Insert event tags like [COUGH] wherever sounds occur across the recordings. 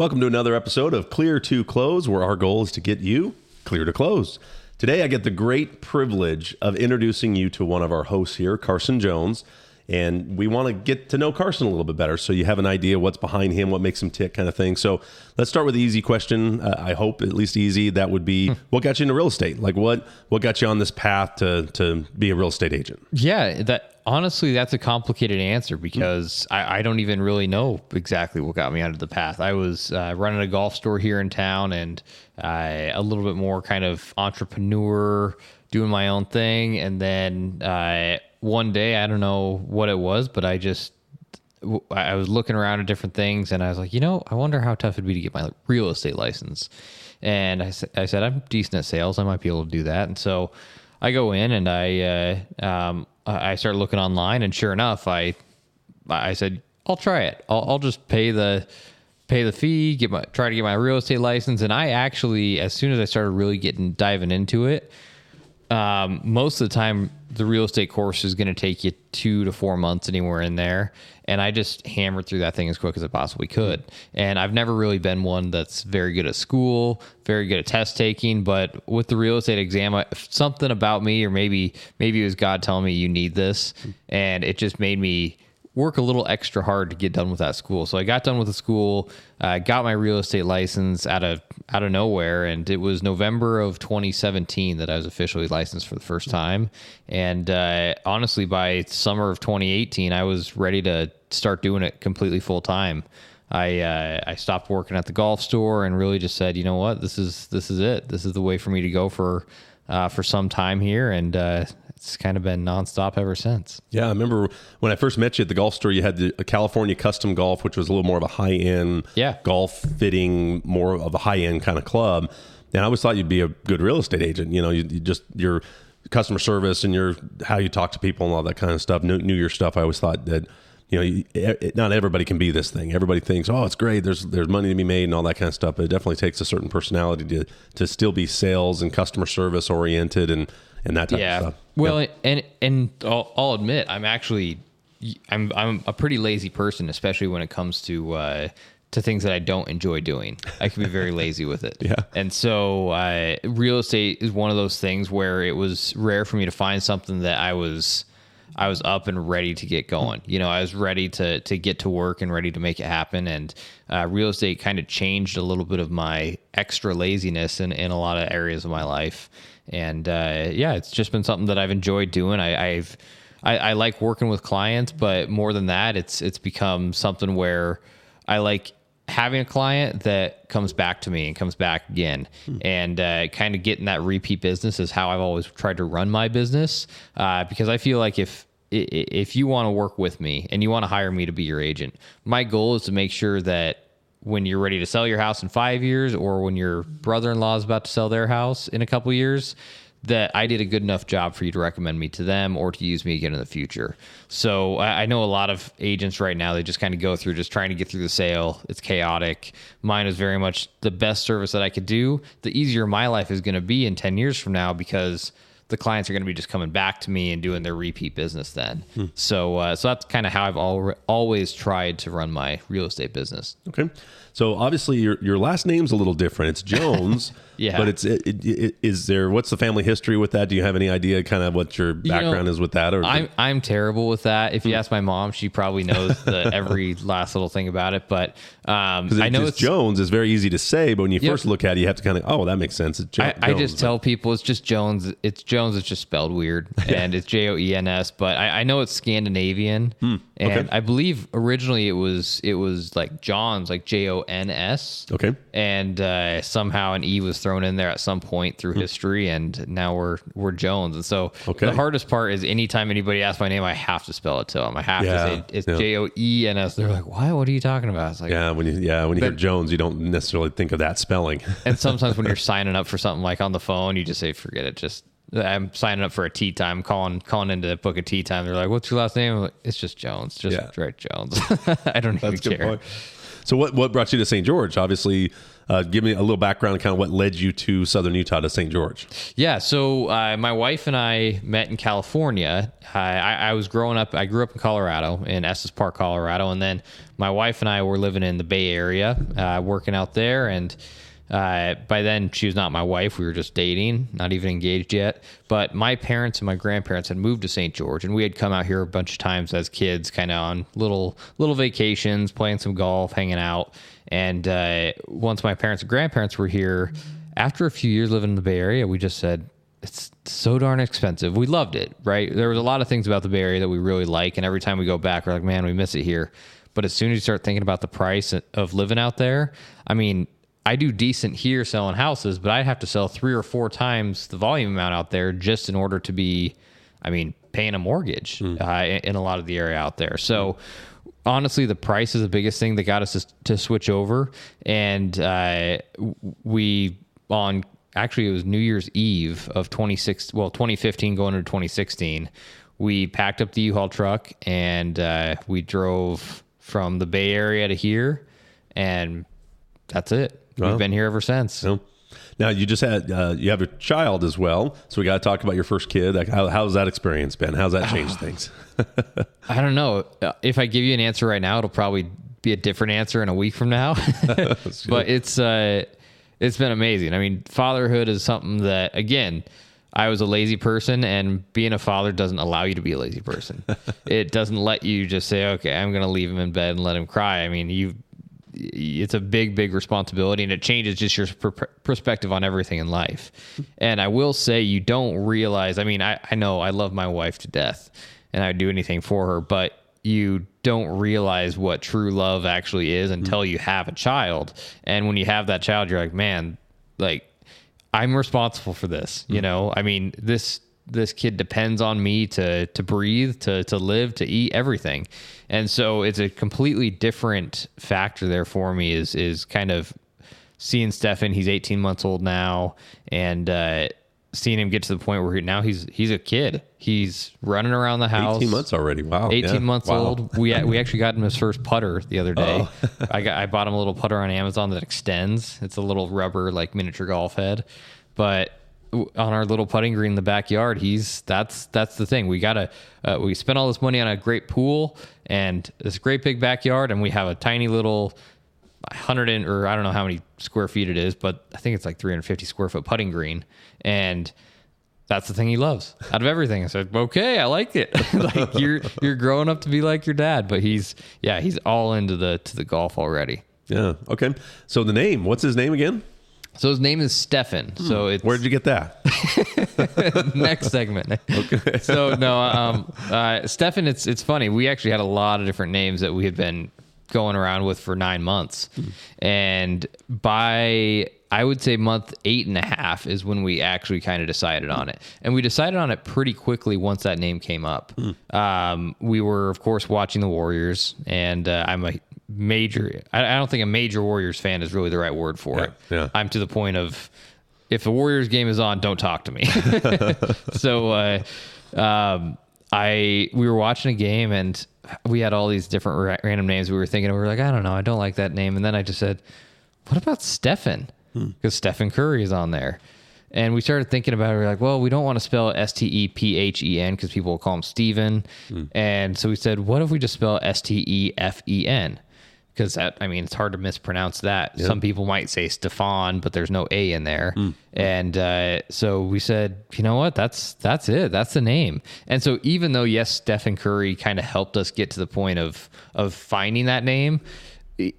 Welcome to another episode of Clear to Close, where our goal is to get you clear to close. Today, I get the great privilege of introducing you to one of our hosts here, Carson Joens. And we want to get to know Carson a little bit better so you have an idea what's behind him, what makes him tick, kind of thing. So let's start with the easy question. Uh, I hope at least easy. That would be what got you into real estate? Like what what got you on this path to to be a real estate agent? Yeah, that honestly, that's a complicated answer because I, I don't even really know exactly what got me onto the path. I was uh, running a golf store here in town and uh, a little bit more kind of entrepreneur, doing my own thing, and then uh, one day I don't know what it was, but I just I was looking around at different things, and I was like, you know, I wonder how tough it'd be to get my real estate license. And I, I said, I'm decent at sales. I might be able to do that. And so I go in and I uh, um, I started looking online, and sure enough, I I said I'll try it. I'll, I'll just pay the pay the fee, get my try to get my real estate license, and I actually, as soon as I started really getting diving into it, um, most of the time the real estate course is going to take you two to four months anywhere in there. And i just hammered through that thing as quick as i possibly could. And i've never really been one that's very good at school very good at test taking but with the real estate exam I, something about me or maybe maybe it was god telling me you need this. And it just made me work a little extra hard to get done with that school. So I got done with the school, uh, got my real estate license out of out of nowhere, and it was November of 2017 that I was officially licensed for the first time. And uh, honestly, by summer of 2018, I was ready to start doing it completely full time. I uh, I stopped working at the golf store and really just said, you know what, this is this is it. This is the way for me to go for uh, for some time here, and uh, it's kind of been nonstop ever since. Yeah, I remember when I first met you at the golf store, you had the California Custom Golf, which was a little more of a high end yeah. golf fitting, more of a high end kind of club. And I always thought you'd be a good real estate agent. You know, you, you just your customer service and your how you talk to people and all that kind of stuff. Knew, knew your stuff. I always thought that you know, it, not everybody can be this thing. Everybody thinks, oh, it's great. There's there's money to be made and all that kind of stuff. But it definitely takes a certain personality to to still be sales and customer service oriented and and that type yeah. of stuff. Well, yeah. and and I'll, I'll, admit I'm actually I'm I'm a pretty lazy person, especially when it comes to uh, to things that I don't enjoy doing. I can be very lazy with it. [LAUGHS] Yeah. And so uh, real estate is one of those things where it was rare for me to find something that I was I was up and ready to get going. You know, I was ready to to get to work and ready to make it happen. And uh, real estate kind of changed a little bit of my extra laziness in, in a lot of areas of my life. And uh, yeah, it's just been something that I've enjoyed doing. I, I've I, I like working with clients, but more than that, it's it's become something where I like having a client that comes back to me and comes back again hmm. and uh, kind of getting that repeat business is how I've always tried to run my business uh, because I feel like if if you want to work with me and you want to hire me to be your agent, my goal is to make sure that when you're ready to sell your house in five years or when your brother-in-law is about to sell their house in a couple years that I did a good enough job for you to recommend me to them or to use me again in the future. So I, know a lot of agents right now, they just kind of go through just trying to get through the sale. It's chaotic. Mine is very much the best service that I could do. The easier my life is going to be in 10 years from now because the clients are going to be just coming back to me and doing their repeat business then. Hmm. So, uh, so that's kind of how I've al- always tried to run my real estate business. Okay. So obviously your your last name's a little different. It's [LAUGHS] Jones. yeah. But it's it, it, it, is there what's the family history with that? Do you have any idea kind of what your background you know, is with that or I'm I'm terrible with that. If you hmm. ask my mom, she probably knows the [LAUGHS] every last little thing about it, but um, I know it's Jones is very easy to say, but when you yep. first look at it, you have to kind of oh, that makes sense. It's jo- I, I, just tell people it's just Jones. It's Jones. It's just spelled weird, [LAUGHS] and it's J O E N S. But I, I, know it's Scandinavian, hmm. And okay. I believe originally it was it was like John's, like J O N S. Okay. And uh, somehow an E was thrown in there at some point through hmm. history, and now we're we're Jones. And so okay. the hardest part is anytime anybody asks my name, I have to spell it to them. I have yeah. to say it's J O E N S. They're like, "Why? What are you talking about?" It's like, yeah, when you yeah when you but, hear Jones, you don't necessarily think of that spelling. and sometimes when [LAUGHS] you're signing up for something like on the phone, you just say, "Forget it." Just I'm signing up for a tea time, calling calling into book a tea time. They're like, "What's your last name?" Like, it's just Jones, just yeah. Jones. [LAUGHS] I don't That's even care. So what what brought you to St. George? Obviously, uh, give me a little background, kind of what led you to Southern Utah to St. George. Yeah, so uh, my wife and I met in California. I, I was growing up. I grew up in Colorado, in Estes Park, Colorado, and then my wife and I were living in the Bay Area, uh, working out there, and uh, by then, she was not my wife. We were just dating, not even engaged yet. But my parents and my grandparents had moved to St. George, and we had come out here a bunch of times as kids, kind of on little little vacations, playing some golf, hanging out. And uh, once my parents and grandparents were here, after a few years living in the Bay Area, we just said, it's so darn expensive. We loved it, right? There was a lot of things about the Bay Area that we really like, and every time we go back, we're like, man, we miss it here. But as soon as you start thinking about the price of living out there, I mean, I do decent here selling houses, but I'd have to sell three or four times the volume amount out there just in order to be, I mean, paying a mortgage mm. uh, in a lot of the area out there. So, honestly, the price is the biggest thing that got us to, to switch over. And uh, we, on actually, it was New Year's Eve of 26, well, 2015 going into 2016, we packed up the U Haul truck and uh, we drove from the Bay Area to here. And that's it. We've been here ever since. Now you just had uh, you have a child as well, so we got to talk about your first kid. Like, how, how's that experience been? How's that changed [SIGHS] things? I don't know. If I give you an answer right now, it'll probably be a different answer in a week from now. [LAUGHS] [LAUGHS] but it's uh, it's been amazing. I mean, fatherhood is something that again. I was a lazy person, and being a father doesn't allow you to be a lazy person. [LAUGHS] it doesn't let you just say, "Okay, I'm going to leave him in bed and let him cry." I mean, you it's a big, big responsibility, and it changes just your per- perspective on everything in life. And I will say, you don't realize. I mean, I, I know I love my wife to death, and I'd do anything for her, but you don't realize what true love actually is mm-hmm. until you have a child. And when you have that child, you're like, man, like I'm responsible for this. You mm-hmm. know, I mean, this this kid depends on me to to breathe, to to live, to eat, everything. And so it's a completely different factor there for me is is kind of seeing Stefen, he's 18 months old now, and uh, seeing him get to the point where now he's he's a kid. He's running around the house. 18 months already. Wow. 18 yeah. months wow. old. We [LAUGHS] we actually got him his first putter the other day. Oh. [LAUGHS] I got I bought him a little putter on Amazon that extends. It's a little rubber like miniature golf head. But on our little putting green in the backyard. He's that's that's the thing. We gotta uh, we spent all this money on a great pool and this great big backyard, and we have a tiny little hundred or I don't know how many square feet it is, but I think it's like 350 square foot putting green, and that's the thing he loves out of everything. I said, okay, I like it. [LAUGHS] like you're you're growing up to be like your dad, but he's yeah he's all into the to the golf already. Yeah. Okay. So the name, what's his name again? So his name is Stefen. Hmm. So it's where did you get that? [LAUGHS] next segment. Okay. so no, um, uh, Stefen. It's it's funny. We actually had a lot of different names that we had been going around with for nine months, hmm. and by I would say month eight and a half is when we actually kind of decided on it. And we decided on it pretty quickly once that name came up. Mm. Um, we were, of course, watching the Warriors, and uh, I'm a major. I, I, don't think a major Warriors fan is really the right word for yeah, it. Yeah. I'm to the point of if the Warriors game is on, don't talk to me. [LAUGHS] so uh, um, I we were watching a game and we had all these different ra- random names we were thinking. We were like, I don't know, I don't like that name. And then I just said, what about Stefen? Because hmm. Stephen Curry is on there. And we started thinking about it. We are like, well, we don't want to spell S T E P H E N because people will call him Steven. Mm. And so we said, what if we just spell S T E F E N? Because that I mean it's hard to mispronounce that. Yep. Some people might say Stefan, but there's no A in there. Mm. And uh, so we said, you know what? That's that's it. That's the name. And so even though yes, Stephen Curry kind of helped us get to the point of of finding that name,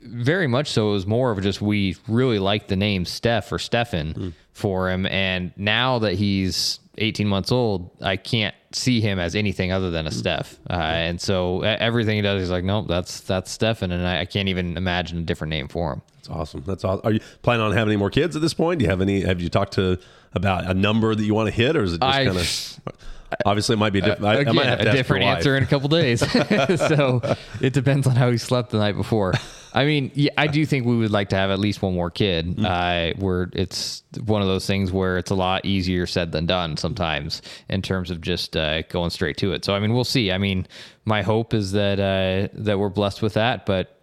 very much so it was more of just we really liked the name Steph or Stefen mm. for him. And now that he's 18 months old, I can't see him as anything other than a Steph. Uh, and so everything he does, he's like, nope, that's that's Stefen, and I, I, can't even imagine a different name for him. That's awesome. That's awesome. Are you planning on having any more kids at this point? Do you have any? Have you talked to about a number that you want to hit, or is it just kind of? [LAUGHS] Obviously, it might be a, diff- uh, again, a different answer in a couple days. [LAUGHS] [LAUGHS] so it depends on how he slept the night before. I mean, yeah, I do think we would like to have at least one more kid. Mm. Uh, where it's one of those things where it's a lot easier said than done sometimes in terms of just uh, going straight to it. So I mean, we'll see. I mean, my hope is that uh, that we're blessed with that, but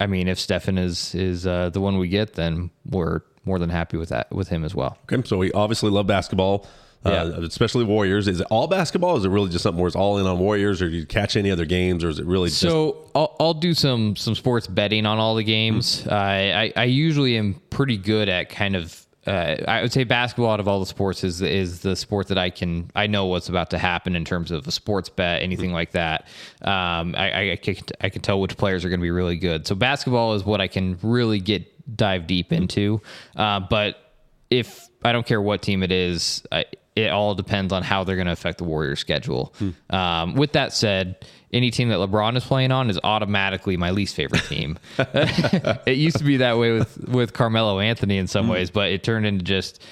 I mean, if Stefen is is uh, the one we get, then we're more than happy with that with him as well. Okay, so we obviously love basketball. Uh, Yeah. especially Warriors. Is it all basketball? Is it really just something where it's all in on Warriors, or do you catch any other games, or is it really just So I'll, I'll do some some sports betting on all the games. Uh, I I usually am pretty good at kind of. Uh, I would say basketball out of all the sports is is the sport that I can I know what's about to happen in terms of a sports bet anything like that. Um, I, I can I can tell which players are going to be really good. So basketball is what I can really get dive deep into. Uh, but if I don't care what team it is, I, it all depends on how they're going to affect the Warriors' schedule. Um, with that said, any team that LeBron is playing on is automatically my least favorite team. [LAUGHS] [LAUGHS] it used to be that way with with Carmelo Anthony in some ways, but it turned into just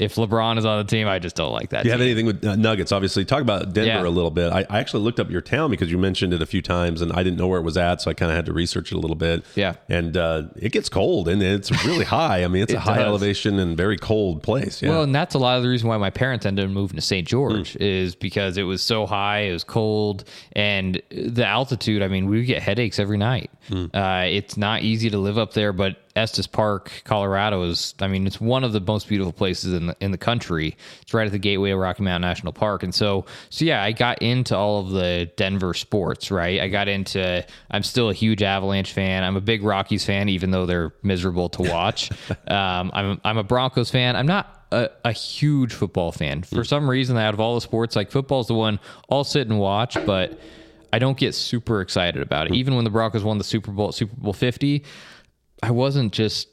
if LeBron is on the team, I just don't like that. Do you have anything with uh, Nuggets? Obviously, talk about Denver Yeah. a little bit. I, I actually looked up your town because you mentioned it a few times, and I didn't know where it was at, so I kind of had to research it a little bit. Yeah. and uh, it gets cold, and it's really high. I mean, it's [LAUGHS] a high does. elevation and very cold place. Yeah. Well, and that's a lot of the reason why my parents ended up moving to St. George Hmm. is because it was so high, it was cold, and the altitude. I mean, we would get headaches every night. Hmm. Uh, it's not easy to live up there, but Estes Park, Colorado is. I mean, it's one of the most beautiful places in the in the country. It's right at the gateway of Rocky Mountain National Park, and so so yeah, I got into all of the Denver sports. Right, I got into. I'm still a huge Avalanche fan. I'm a big Rockies fan, even though they're miserable to watch. [LAUGHS] um, I'm I'm a Broncos fan. I'm not a, a huge football fan. For some reason, out of all the sports, like football's the one I'll sit and watch, but I don't get super excited about it. Even when the Broncos won the Super Bowl, Super Bowl 50, I wasn't just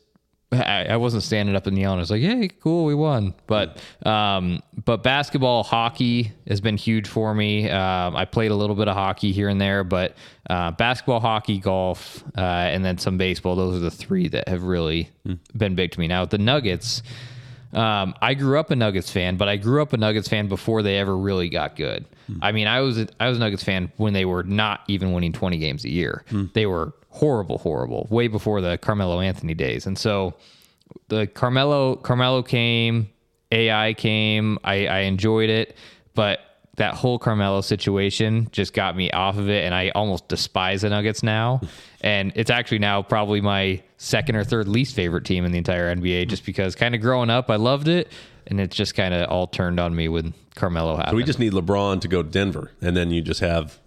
I, I wasn't standing up and yelling. I was like, "Hey, cool, we won!" But um, but basketball, hockey has been huge for me. Um, I played a little bit of hockey here and there, but uh, basketball, hockey, golf, uh, and then some baseball. Those are the three that have really been big to me. Now the Nuggets. Um, I grew up a Nuggets fan, but I grew up a Nuggets fan before they ever really got good. I mean, I was a, I was a Nuggets fan when they were not even winning 20 games a year. They were horrible, horrible, way before the Carmelo Anthony days. And so the Carmelo Carmelo came, AI came. I, I enjoyed it, but that whole Carmelo situation just got me off of it, and I almost despise the Nuggets now. And it's actually now probably my second or third least favorite team in the entire NBA, just because kind of growing up I loved it, and it's just kind of all turned on me when Carmelo happened. we just need LeBron to go to Denver, and then you just have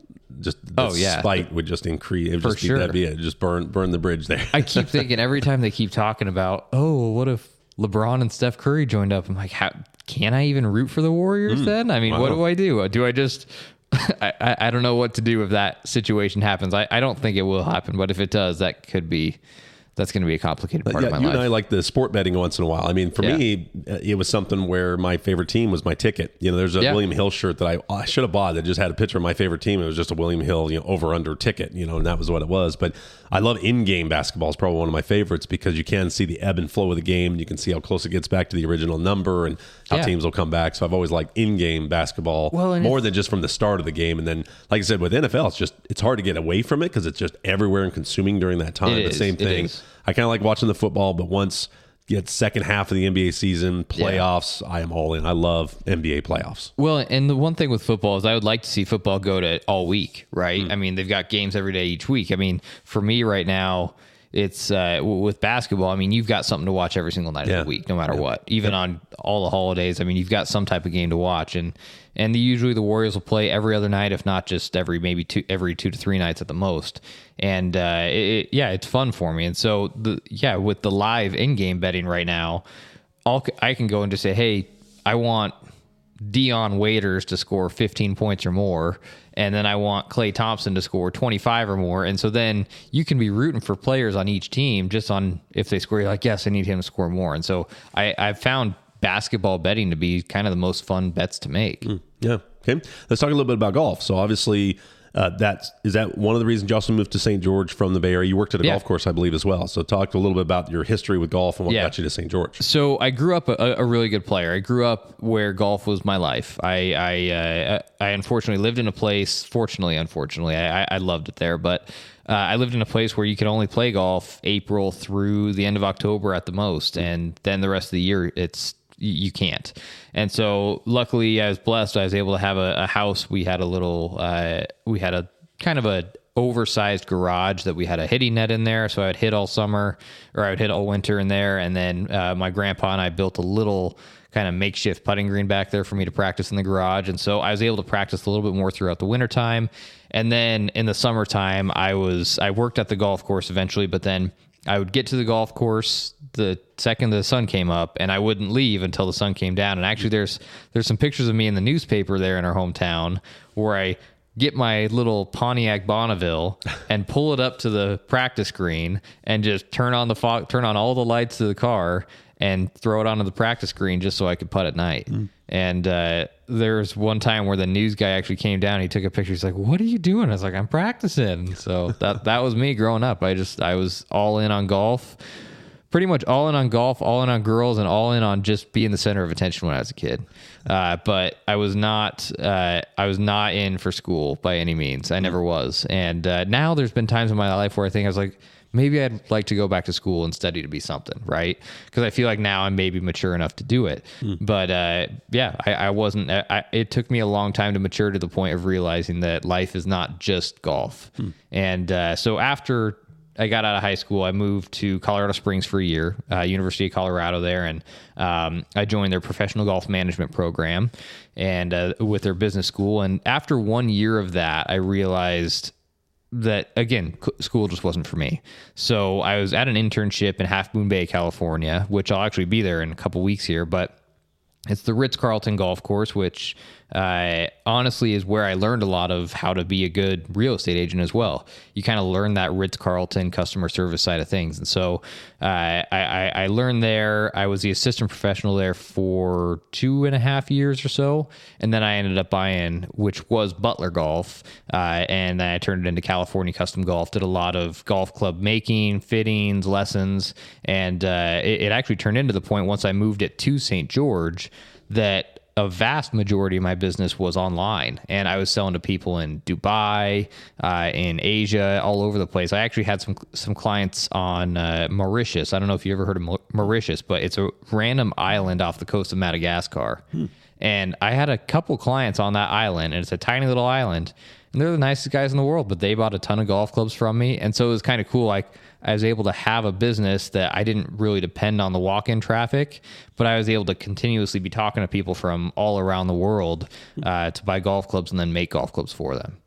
just the Oh, yeah. spite would just increase. It would For just be, sure. that'd be it. Just burn burn the bridge there. I keep [LAUGHS] thinking every time they keep talking about, oh, what if LeBron and Steph Curry joined up? I'm like, how can I even root for the Warriors hmm. then? I mean, what do I do? Do I just [LAUGHS] I, I, I don't know what to do if that situation happens. I, I don't think it will happen, but if it does, that could be that's going to be a complicated part yeah, of my you life. and I like the sport betting once in a while. I mean, for Yeah. me, uh, it was something where my favorite team was my ticket. You know, there's a Yeah. William Hill shirt that I, I should have bought that just had a picture of my favorite team. It was just a William Hill, you know, over under ticket, you know, and that was what it was. But I love in game basketball. It's probably one of my favorites because you can see the ebb and flow of the game. You can see how close it gets back to the original number and how Yeah. teams will come back. So I've always liked in game basketball Well, more than just from the start of the game. And then, like I said, with NFL, it's just it's hard to get away from it because it's just everywhere and consuming during that time. It the is. same thing. I kind of like watching the football, but once get second half of the NBA season, playoffs, I am all in. I love NBA playoffs. Well, and the one thing with football is I would like to see football go to all week, right? Hmm. I mean, they've got games every day each week. I mean, for me right now, it's uh, w- with basketball. I mean, you've got something to watch every single night Yeah. of the week, no matter what. Even on all the holidays, I mean, you've got some type of game to watch, and and the, usually the Warriors will play every other night, if not just every maybe two every two to three nights at the most. And uh, it, yeah, it's fun for me. And so the yeah, with the live in game betting right now, all c- I can go and just say, hey, I want Dion Waiters to score 15 points or more, and then I want Klay Thompson to score 25 or more. And so then you can be rooting for players on each team just on if they score, you're like, yes, I need him to score more. And so I, I've found basketball betting to be kind of the most fun bets to make. Hmm. Yeah. Okay. Let's talk a little bit about golf. So obviously, uh, that's is that one of the reasons you also moved to St. George from the Bay Area? You worked at a Yeah. golf course, I believe, as well. So talk a little bit about your history with golf and what Yeah. got you to St. George. So I grew up a, a really good player. I grew up where golf was my life. I I, uh, I unfortunately lived in a place. Fortunately, unfortunately, I, I- I loved it there. But uh, I lived in a place where you could only play golf April through the end of October at the most, and then the rest of the year it's you can't. And so luckily I was blessed. I was able to have a, a house. We had a little, uh, we had a kind of a oversized garage that we had a hitting net in there. So I would hit all summer or I would hit all winter in there. And then uh, my grandpa and I built a little kind of makeshift putting green back there for me to practice in the garage. And so I was able to practice a little bit more throughout the wintertime. And then in the summertime, I was, I worked at the golf course eventually, but then I would get to the golf course the second the sun came up and I wouldn't leave until the sun came down. And actually there's there's some pictures of me in the newspaper there in our hometown where I get my little Pontiac Bonneville [LAUGHS] and pull it up to the practice green and just turn on the fog, turn on all the lights to the car and throw it onto the practice green just so I could putt at night. Mm. And uh, there was one time where the news guy actually came down. He took a picture. He's like, "What are you doing?" I was like, "I'm practicing." So that that was me growing up. I just I was all in on golf pretty much all in on golf, all in on girls, and all in on just being the center of attention when I was a kid. Uh, but I was not, uh, I was not in for school by any means. I never was. And uh, now there's been times in my life where I think I was like, maybe I'd like to go back to school and study to be something, right? Because I feel like now I'm maybe mature enough to do it. Mm. But uh, yeah, I, I wasn't. I, it took me a long time to mature to the point of realizing that life is not just golf. Mm. And uh, so after I got out of high school, I moved to Colorado Springs for a year, uh, University of Colorado there, and um, I joined their professional golf management program and uh, with their business school. And after one year of that, I realized that again, school just wasn't for me. So I was at an internship in Half Moon Bay, California, which I'll actually be there in a couple weeks here, but it's the Ritz Carlton Golf Course, which uh, honestly is where I learned a lot of how to be a good real estate agent as well. You kind of learn that Ritz Carlton customer service side of things, and so uh, I, I, learned there. I was the assistant professional there for two and a half years or so, and then I ended up buying, which was Butler Golf, uh, and then I turned it into California Custom Golf. Did a lot of golf club making, fittings, lessons, and uh, it, it actually turned into the point once I moved it to St. George that a vast majority of my business was online and I was selling to people in Dubai, uh, in Asia, all over the place. I actually had some some clients on uh, Mauritius. I don't know if you ever heard of Mauritius, but it's a random island off the coast of Madagascar. Hmm. And I had a couple clients on that island and it's a tiny little island and they're the nicest guys in the world, but they bought a ton of golf clubs from me. And so it was kind of cool. Like I was able to have a business that I didn't really depend on the walk in traffic, but I was able to continuously be talking to people from all around the world uh, to buy golf clubs and then make golf clubs for them.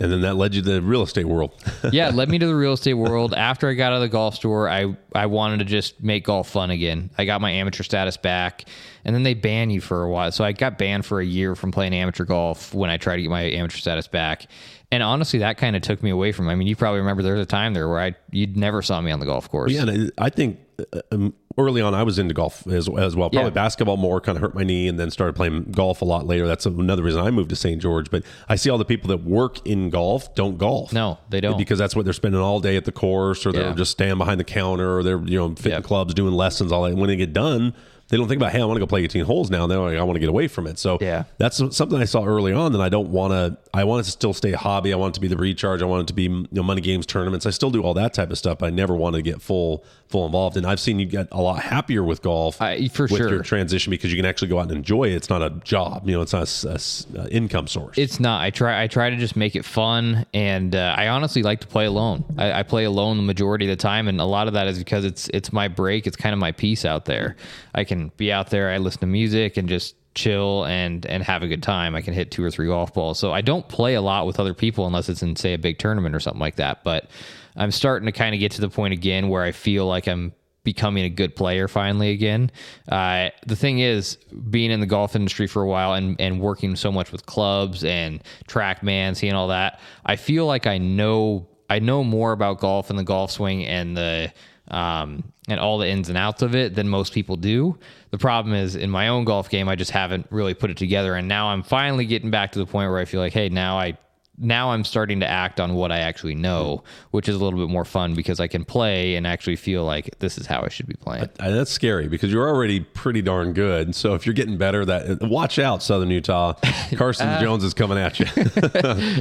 And then that led you to the real estate world. [LAUGHS] yeah, it led me to the real estate world. After I got out of the golf store, I, I wanted to just make golf fun again. I got my amateur status back, and then they ban you for a while. So I got banned for a year from playing amateur golf when I tried to get my amateur status back. And honestly, that kind of took me away from. I mean, you probably remember there was a time there where I you never saw me on the golf course. Yeah, I think uh, um, early on I was into golf as, as well. Probably yeah. basketball more, kind of hurt my knee, and then started playing golf a lot later. That's another reason I moved to St. George. But I see all the people that work in golf don't golf. No, they don't because that's what they're spending all day at the course, or they're yeah. just standing behind the counter, or they're you know fitting yep. clubs, doing lessons, all that. And when they get done, they don't think about, hey, I want to go play 18 holes now. They're like, I want to get away from it. So yeah. that's something I saw early on that I don't want to, I want it to still stay a hobby. I want it to be the recharge. I want it to be, you know, money games tournaments. I still do all that type of stuff, but I never want to get full, full involved. And I've seen you get a lot happier with golf I, for with sure. your transition because you can actually go out and enjoy it. It's not a job, you know, it's not a, a, a income source. It's not. I try, I try to just make it fun. And uh, I honestly like to play alone. I, I play alone the majority of the time. And a lot of that is because it's, it's my break. It's kind of my peace out there. I can be out there. I listen to music and just chill and and have a good time. I can hit two or three golf balls. So I don't play a lot with other people unless it's in say a big tournament or something like that. But I'm starting to kind of get to the point again where I feel like I'm becoming a good player finally again. Uh, the thing is, being in the golf industry for a while and, and working so much with clubs and TrackMan, seeing all that, I feel like I know I know more about golf and the golf swing and the um, and all the ins and outs of it than most people do. The problem is in my own golf game, I just haven't really put it together. And now I'm finally getting back to the point where I feel like, hey, now I now I'm starting to act on what I actually know, which is a little bit more fun because I can play and actually feel like this is how I should be playing. that's scary because you're already pretty darn good. So if you're getting better, that watch out, Southern Utah. [LAUGHS] Carson uh, Joens is coming at you. [LAUGHS]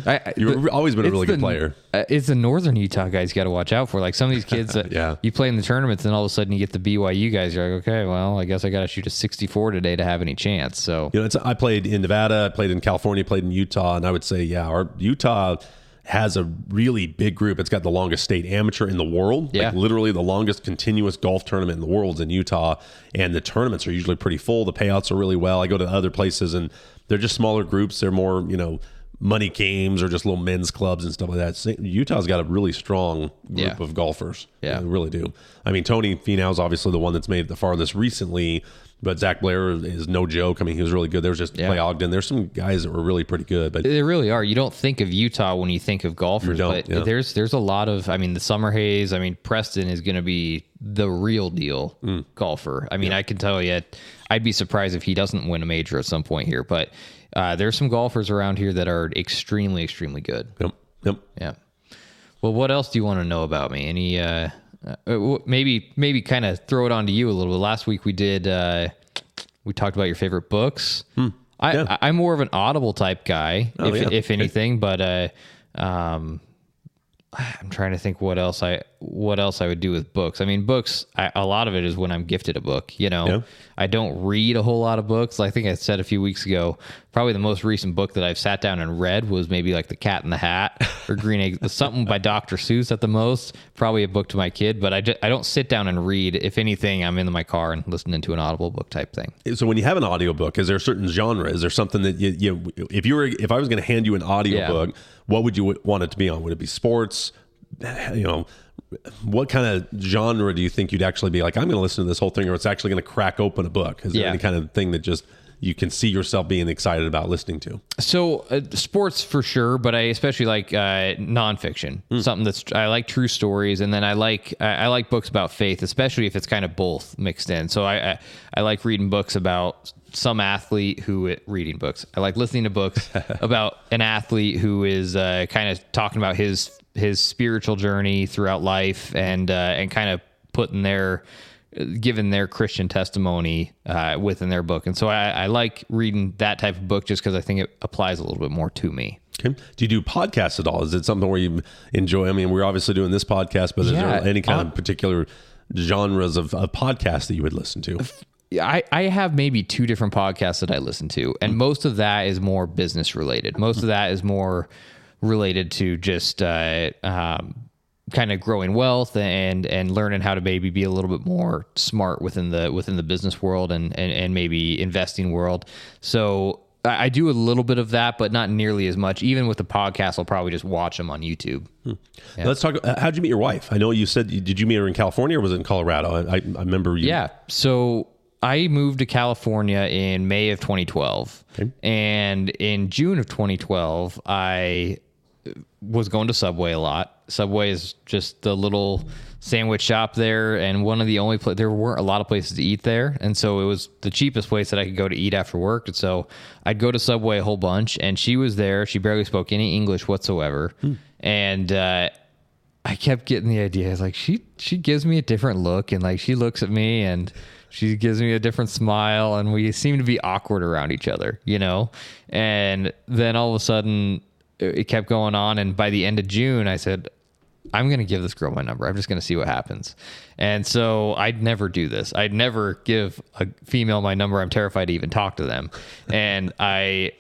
I, You've always been a really the, good player. Uh, it's the Northern Utah guys got to watch out for. Like some of these kids that [LAUGHS] yeah. you play in the tournaments, and all of a sudden you get the BYU guys. You're like, okay, well, I guess I got to shoot a 64 today to have any chance. So you know, I played in Nevada, I played in California, played in Utah, and I would say, yeah, our Utah has a really big group. It's got the longest state amateur in the world. Yeah. Like literally the longest continuous golf tournament in the world is in Utah. And the tournaments are usually pretty full. The payouts are really well. I go to other places and they're just smaller groups. They're more, you know, money games or just little men's clubs and stuff like that. Utah's got a really strong group Yeah. of golfers. Yeah. They really do. I mean, Tony Finau is obviously the one that's made it the farthest recently, but Zac Blair is no joke. I mean, he was really good. There was just Yeah. Clay Ogden. There's some guys that were really pretty good, but They really are. You don't think of Utah when you think of golfers, but yeah. there's there's a lot of. I mean, the Summerhays. I mean, Preston is going to be the real deal Mm. golfer. I mean, I can tell you, I'd be surprised if he doesn't win a major at some point here. But uh, there's some golfers around here that are extremely, extremely good. yep, yep. Yeah. Well, what else do you want to know about me? Any uh, uh maybe maybe kind of throw it on to you a little bit. Last week we did uh we talked about your favorite books. I, Hmm. Yeah. I I'm more of an audible type guy, Oh, if yeah. if anything, but uh um I'm trying to think what else I what else I would do with books. I mean, books. I, a lot of it is when I'm gifted a book. You know, Yeah. I don't read a whole lot of books. I think I said a few weeks ago. Probably the most recent book that I've sat down and read was maybe like The Cat in the Hat or Green Egg, [LAUGHS] something by Dr. Seuss at the most. Probably a book to my kid, but I just, I don't sit down and read. If anything, I'm in my car and listening to an audible book type thing. So when you have an audiobook, is there a certain genre? Is there something that you, you if you were if I was going to hand you an audiobook, what would you want it to be on? Would it be sports? You know, what kind of genre do you think you'd actually be like? I'm going to listen to this whole thing, or it's actually going to crack open a book. Is there Yeah. any kind of thing that just you can see yourself being excited about listening to? So uh, sports for sure, but I especially like uh, nonfiction, something that's I like true stories, and then I like I, I like books about faith, especially if it's kind of both mixed in. So I I, I like reading books about some athlete who reading books. I like listening to books [LAUGHS] about an athlete who is uh, kind of talking about his his spiritual journey throughout life and uh, and kind of putting their given their Christian testimony uh, within their book. And so I, I like reading that type of book just because I think it applies a little bit more to me. Okay. Do you do podcasts at all? Is it something where you enjoy? I mean, we're obviously doing this podcast, but is there any kind um, of particular genres of, of podcasts that you would listen to? I, I have maybe two different podcasts that I listen to, and most of that is more business related. Most of that is more related to just uh, um, kind of growing wealth and and learning how to maybe be a little bit more smart within the within the business world and and, and maybe investing world. So I I do a little bit of that, but not nearly as much. Even with the podcast, I'll probably just watch them on YouTube. Let's talk. uh, How'd you meet your wife? I know you said did you meet her in California or was it in Colorado? I, I, I remember you. Yeah. So I moved to California in May of 2012. Okay. And in June of 2012, I was going to Subway a lot. Subway is just the little sandwich shop there, and one of the only pla- there weren't a lot of places to eat there, and so it was the cheapest place that I could go to eat after work. And so I'd go to Subway a whole bunch, and she was there. She barely spoke any English whatsoever, and uh, I kept getting the idea. It's like she she gives me a different look, and like she looks at me and she gives me a different smile, and we seem to be awkward around each other, you know. And then all of a sudden, it kept going on, and by the end of June, I said. I'm going to give this girl my number. I'm just going to see what happens. And so I'd never do this. I'd never give a female my number. I'm terrified to even talk to them. And I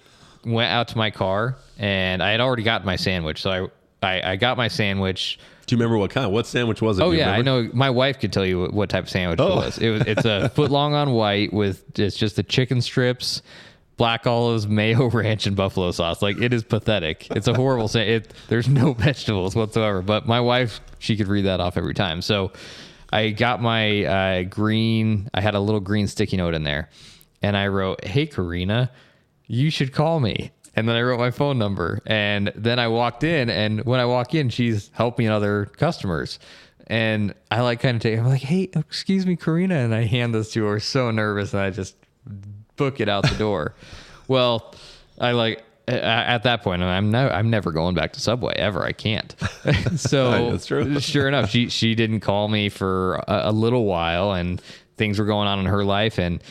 went out to my car and I had already gotten my sandwich. So I, I, I got my sandwich. Do you remember what kind? What sandwich was it? Oh yeah, I know. My wife could tell you what, what type of sandwich Oh. it was. It was. It's a [LAUGHS] foot long on white with it's just the chicken strips, black olives, mayo [LAUGHS] ranch, and buffalo sauce. Like it is pathetic. It's a horrible sandwich. It there's no [LAUGHS] vegetables whatsoever. But my wife, she could read that off every time. So I got my uh, green. I had a little green sticky note in there, and I wrote, "Hey Karina, you should call me." And then I wrote my phone number. And then I walked in, and when I walk in, she's helping other customers. And I like kind of take, I'm like, hey, excuse me, Karina. And I hand this to her, so nervous, and I just book it out the [LAUGHS] door. well, I like, at that point, I'm no, I'm never going back to Subway ever. I can't. [LAUGHS] so [LAUGHS] true. sure enough, she she didn't call me for a, a little while, and things were going on in her life, and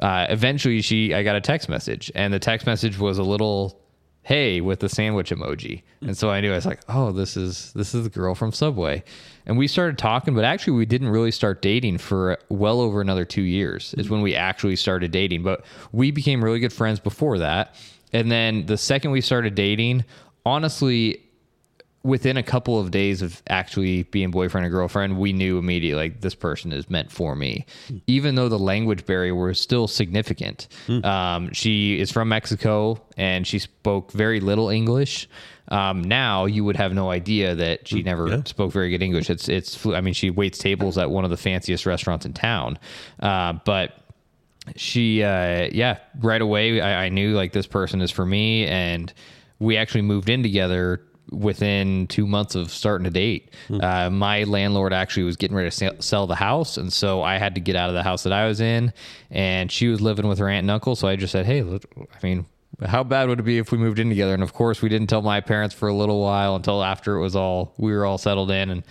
uh, eventually she I got a text message, and the text message was a little hey with the sandwich emoji, and so I knew I was like, oh, this is this is the girl from Subway, and we started talking, but actually we didn't really start dating for well over another two years is when we actually started dating, but we became really good friends before that, and then the second we started dating, honestly within a couple of days of actually being boyfriend and girlfriend, we knew immediately like this person is meant for me, even though the language barrier was still significant. Um, she is from Mexico and she spoke very little English. Um, now you would have no idea that she never spoke very good English. It's it's. flu- I mean, she waits tables at one of the fanciest restaurants in town, uh, but she uh yeah right away I, I knew like this person is for me and we actually moved in together within two months of starting to date. Uh, my landlord actually was getting ready to sell, the house and so i had to get out of the house that i was in and she was living with her aunt and uncle so i just said hey i mean how bad would it be if we moved in together? And of course we didn't tell my parents for a little while until after it was all we were all settled in and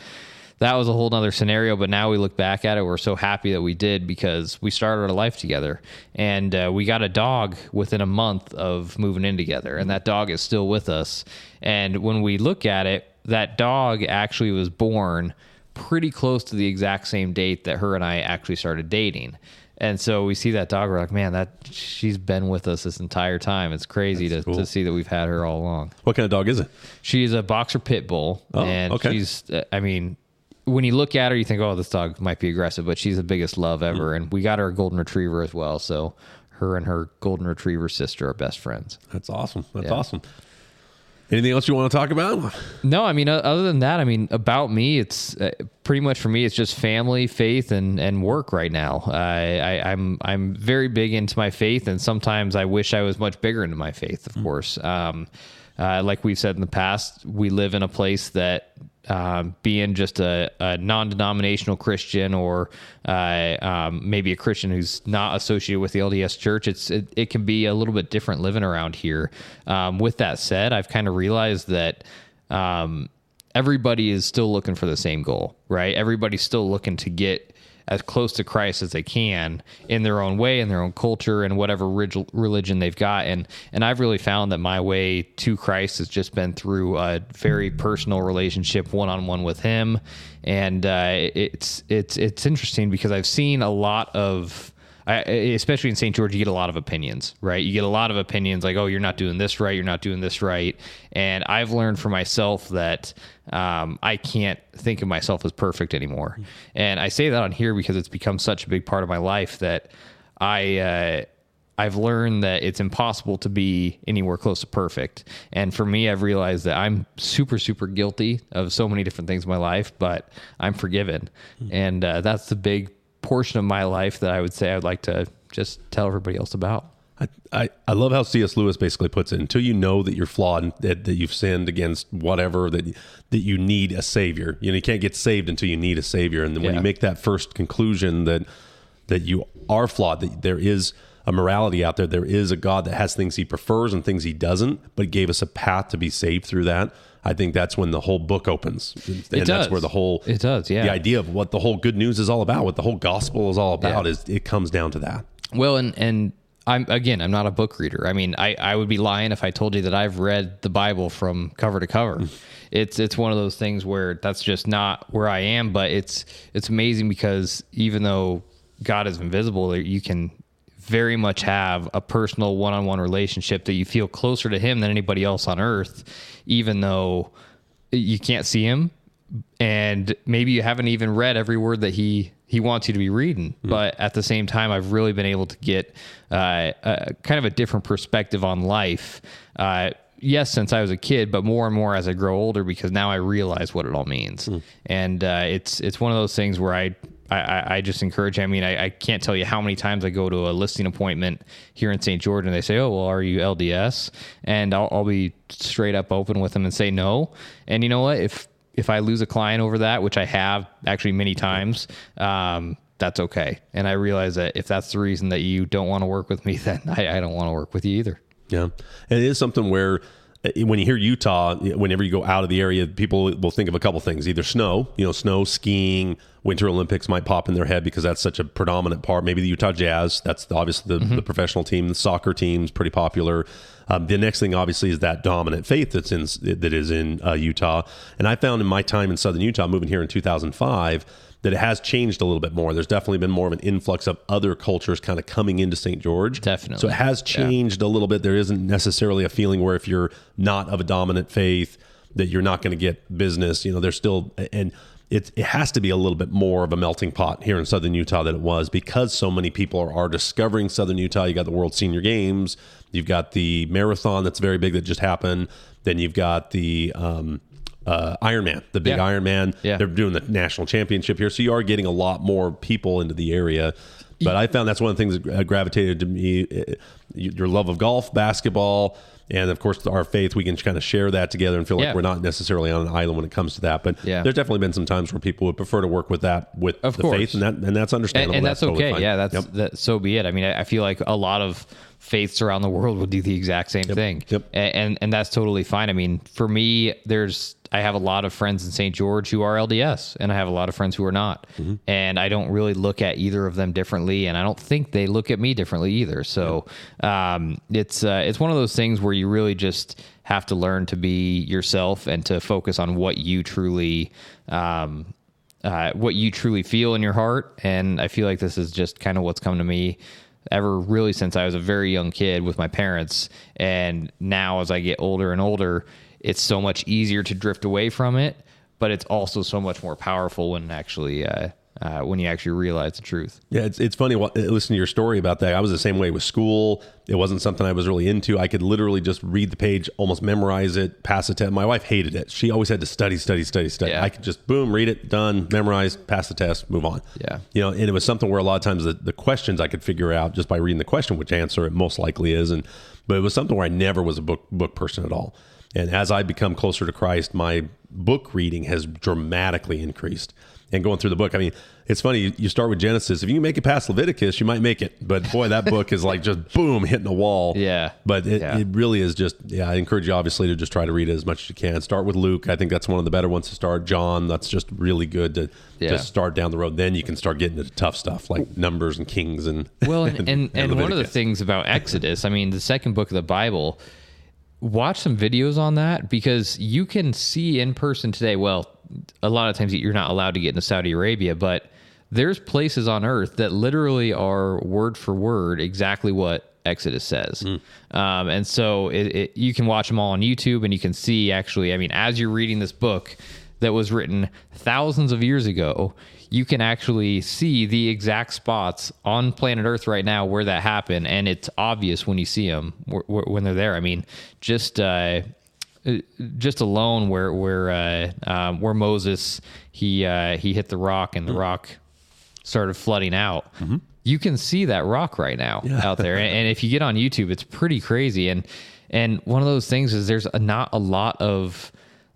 that was a whole nother scenario. But now we look back at it, we're so happy that we did because we started our life together, and uh, we got a dog within a month of moving in together, and that dog is still with us. And when we look at it, that dog actually was born pretty close to the exact same date that her and I actually started dating. And so we see that dog, we're like, man, that she's been with us this entire time. It's crazy to, cool. to see that we've had her all along. What kind of dog is it? She's a boxer pit bull, Oh, and okay. she's. uh, I mean, when you look at her, you think, "Oh, this dog might be aggressive," but she's the biggest love ever. Mm. And we got her a golden retriever as well, so her and her golden retriever sister are best friends. That's awesome. That's Yeah. awesome. Anything else you want to talk about? No, I mean, other than that, I mean, about me, it's uh, pretty much for me, it's just family, faith, and and work right now. I, I I'm I'm very big into my faith, and sometimes I wish I was much bigger into my faith. Of course, um, uh, like we've said in the past, we live in a place that. Um, being just a, a non-denominational Christian or uh, um, maybe a Christian who's not associated with the LDS Church, it's it, it can be a little bit different living around here. Um, with that said, I've kind of realized that um, everybody is still looking for the same goal, right? Everybody's still looking to get as close to Christ as they can in their own way, in their own culture, and whatever reg- religion they've got. And and I've really found that my way to Christ has just been through a very personal relationship, one on one with Him. And uh, it's it's it's interesting because I've seen a lot of I, especially in St. George, you get a lot of opinions, right? You get a lot of opinions like, oh, you're not doing this right, you're not doing this right. And I've learned for myself that um, I can't think of myself as perfect anymore. And I say that on here because it's become such a big part of my life that I. Uh, I've learned that it's impossible to be anywhere close to perfect. And for me, I've realized that I'm super, super guilty of so many different things in my life, but I'm forgiven. And uh, that's the big portion of my life that I would say I'd like to just tell everybody else about. I, I, I love how C.S. Lewis basically puts it. Until you know that you're flawed, and that, that you've sinned against whatever, that that you need a savior. You know, you can't get saved until you need a savior. And then when Yeah. you make that first conclusion that that you are flawed, that there is a morality out there, there is a God that has things He prefers and things He doesn't, but gave us a path to be saved through that. I think that's when the whole book opens, and that's does. where the whole It does, yeah. the idea of what the whole good news is all about, what the whole gospel is all about, Yeah. is it comes down to that. Well, and and I'm again, I'm not a book reader. I mean, I, I would be lying if I told you that I've read the Bible from cover to cover. Hmm. it's it's one of those things where that's just not where I am. But it's it's amazing because even though God is invisible, you can very much have a personal one-on-one relationship that you feel closer to Him than anybody else on earth, even though you can't see Him. And maybe you haven't even read every word that he he wants you to be reading. But at the same time i've really been able to get uh, a, kind of a different perspective on life uh, yes since i was a kid but more and more as i grow older because now i realize what it all means. And uh, it's it's one of those things where i I- I, I just encourage. I mean, I, I can't tell you how many times I go to a listing appointment here in St. George, and they say, "Oh, well, are you LDS?" And I'll, I'll be straight up open with them and say no. And you know what? If if I lose a client over that, which I have actually many times, um, that's okay. And I realize that if that's the reason that you don't want to work with me, [LAUGHS] then I, I don't want to work with you either. Yeah. And it is something where when you hear Utah, whenever you go out of the area, people will think of a couple things either snow, you know, snow, skiing, Winter Olympics might pop in their head because that's such a predominant part. Maybe the Utah Jazz, that's obviously the, the professional team, the soccer team's pretty popular. Um, the next thing, obviously, is that dominant faith that's in that is in uh, Utah. And I found in my time in Southern Utah, moving here in 2005, that it has changed a little bit more. There's definitely been more of an influx of other cultures kind of coming into St. George. Definitely. So it has changed a little bit. There isn't necessarily a feeling where if you're not of a dominant faith, that you're not going to get business. You know, there's still and it, it has to be a little bit more of a melting pot here in southern Utah than it was because so many people are, are discovering southern Utah. You got the World Senior Games, you've got the marathon that's very big that just happened. Then you've got the um, uh, Ironman, the big Yeah. Ironman. Yeah. They're doing the national championship here, so you are getting a lot more people into the area. But I found that's one of the things that uh, gravitated to me: uh, your love of golf, basketball, and of course our faith. We can kind of share that together and feel like Yeah. we're not necessarily on an island when it comes to that. But Yeah. there's definitely been some times where people would prefer to work with that with Of the course. faith, and that and that's understandable. and that's, totally okay. fine. Yeah, that's Yep. that. So be it. I mean, I, I feel like a lot of faiths around the world would do the exact same thing, Yep. A- and and that's totally fine. I mean, for me, there's I have a lot of friends in St. George who are LDS, and I have a lot of friends who are not, Mm-hmm. and I don't really look at either of them differently, and I don't think they look at me differently either. So um, it's uh, it's one of those things where you really just have to learn to be yourself and to focus on what you truly um, uh, what you truly feel in your heart. And I feel like this is just kind of what's come to me ever really since I was a very young kid with my parents. And now as I get older and older, it's so much easier to drift away from it, but it's also so much more powerful when actually, uh, uh, when you actually realize the truth. Yeah, it's, it's funny. What, listen to your story about that. I was the same way with school. It wasn't something I was really into. I could literally just read the page, almost memorize it, pass the test. My wife hated it. She always had to study, study, study, study. Yeah. I could just boom, read it, done, memorize, pass the test, move on. Yeah. you know, and it was something where a lot of times the, the questions I could figure out just by reading the question, which answer it most likely is, and but it was something where I never was a book book person at all. And as I become closer to Christ, my book reading has dramatically increased. And going through the book, I mean, it's funny. You, start with Genesis. If you make it past Leviticus, you might make it. But boy, that book is like just boom, hitting the wall. [LAUGHS] Yeah. But it, Yeah. it really is just, yeah, I encourage you obviously to just try to read it as much as you can. Start with Luke. I think that's one of the better ones to start. John, that's just really good to Yeah. just start down the road. Then you can start getting into tough stuff like Numbers and Kings and Well, and, [LAUGHS] and, and one of the things about Exodus, I mean, the second book of the Bible, watch some videos on that because you can see in person today. Well, a lot of times you're not allowed to get into Saudi Arabia, but there's places on earth that literally are word for word exactly what Exodus says. Um, and so it, it, you can watch them all on YouTube and you can see actually, I mean, as you're reading this book that was written thousands of years ago, you can actually see the exact spots on planet Earth right now where that happened, and it's obvious when you see them when they're there. I mean, just uh, just alone where where uh, um, where Moses he uh, he hit the rock and the rock started flooding out. You can see that rock right now out there, and, and if you get on YouTube, it's pretty crazy. And and one of those things is there's a, not a lot of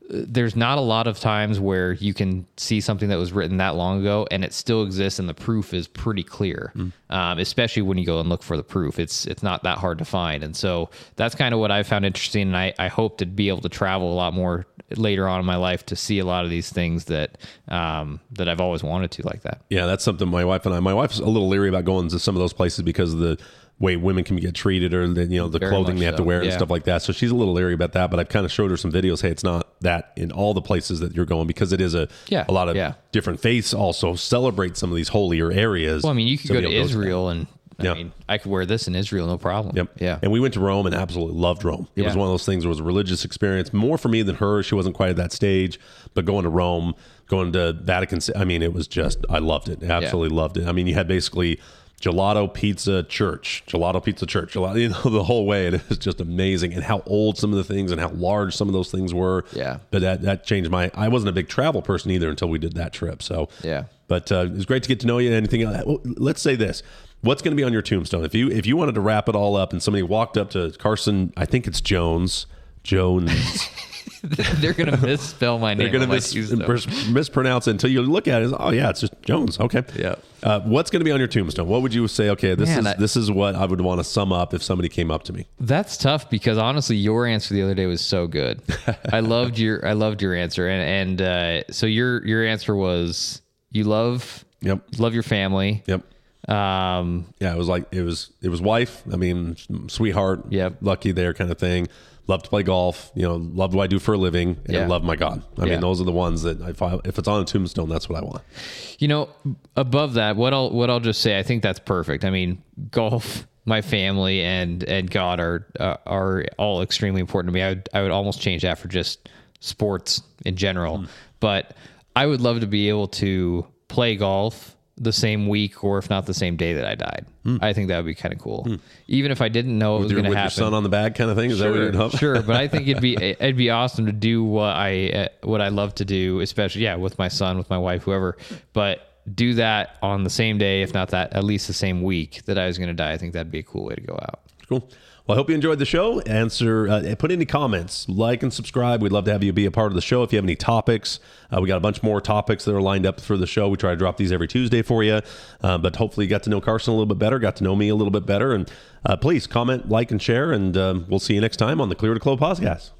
there's not a lot of times where you can see something that was written that long ago and it still exists and the proof is pretty clear. Um, especially when you go and look for the proof it's it's not that hard to find. And so that's kind of what i found interesting and I, I hope to be able to travel a lot more later on in my life to see a lot of these things that um, that i've always wanted to like that. Yeah, that's something my wife and I. My wife's a little leery about going to some of those places because of the way women can get treated, or the you know the Very clothing they have to so, wear and yeah. stuff like that. So she's a little leery about that. But I've kind of showed her some videos. Hey, it's not that in all the places that you're going because it is a Yeah, a lot of yeah. different faiths also celebrate some of these holier areas. well i mean you could So go to israel and i Yeah. mean i could wear this in israel no problem Yep. yeah And we went to Rome and absolutely loved Rome. It was one of those things. It was a religious experience more for me than her. She wasn't quite at that stage, but going to Rome, going to Vatican, I mean, it was just I loved it. Absolutely loved it. I mean, you had basically gelato pizza church, gelato pizza church, gelato, you know, [LAUGHS] the whole way. And it was just amazing. And how old some of the things and how large some of those things were. Yeah. But that that changed my. I wasn't a big travel person either until we did that trip. So Yeah. but uh, it was great to get to know you. Anything? else? Let's say this: What's going to be on your tombstone? If you if you wanted to wrap it all up, and somebody walked up to Carson, I think it's Jones. Jones. [LAUGHS] [LAUGHS] they're gonna misspell my name They're going on to mis- mispronounce it until you look at it. Oh yeah, it's just Jones. Okay. Yeah. Uh, what's going to be on your tombstone? What would you say? Okay, this Man, is I- this is what I would want to sum up if somebody came up to me. That's tough because honestly, your answer the other day was so good. [LAUGHS] I loved your I loved your answer, and and uh, so your your answer was you love Yep. love your family. Yep. Um, Yeah, it was like it was it was wife. I mean, sweetheart. Yeah, lucky there kind of thing. Love to play golf. You know, love what I do for a living, and Yeah. love my God. I Yeah. mean, those are the ones that if I, if it's on a tombstone, that's what I want. you know, above that, what I'll what I'll just say, I think that's perfect. I mean, golf, my family, and and God are uh, are all extremely important to me. I would I would almost change that for just sports in general. But I would love to be able to play golf the same week or if not the same day that I died. I think that would be kind of cool. Even if I didn't know it was going to your happen. son on the bag kind of thing. Is that what you're Sure, sure, but I think it'd be [LAUGHS] it'd be awesome to do what I uh, what I love to do, especially yeah, with my son, with my wife, whoever. But do that on the same day, if not that, at least the same week that I was going to die. I think that'd be a cool way to go out. Cool. Well, I hope you enjoyed the show. Answer, uh, put any comments, like and subscribe. We'd love to have you be a part of the show. If you have any topics, uh, we got a bunch more topics that are lined up for the show. We try to drop these every Tuesday for you. Uh, but hopefully, you got to know Carson a little bit better, got to know me a little bit better. And uh, please comment, like, and share. And um, we'll see you next time on the Clear to Close podcast.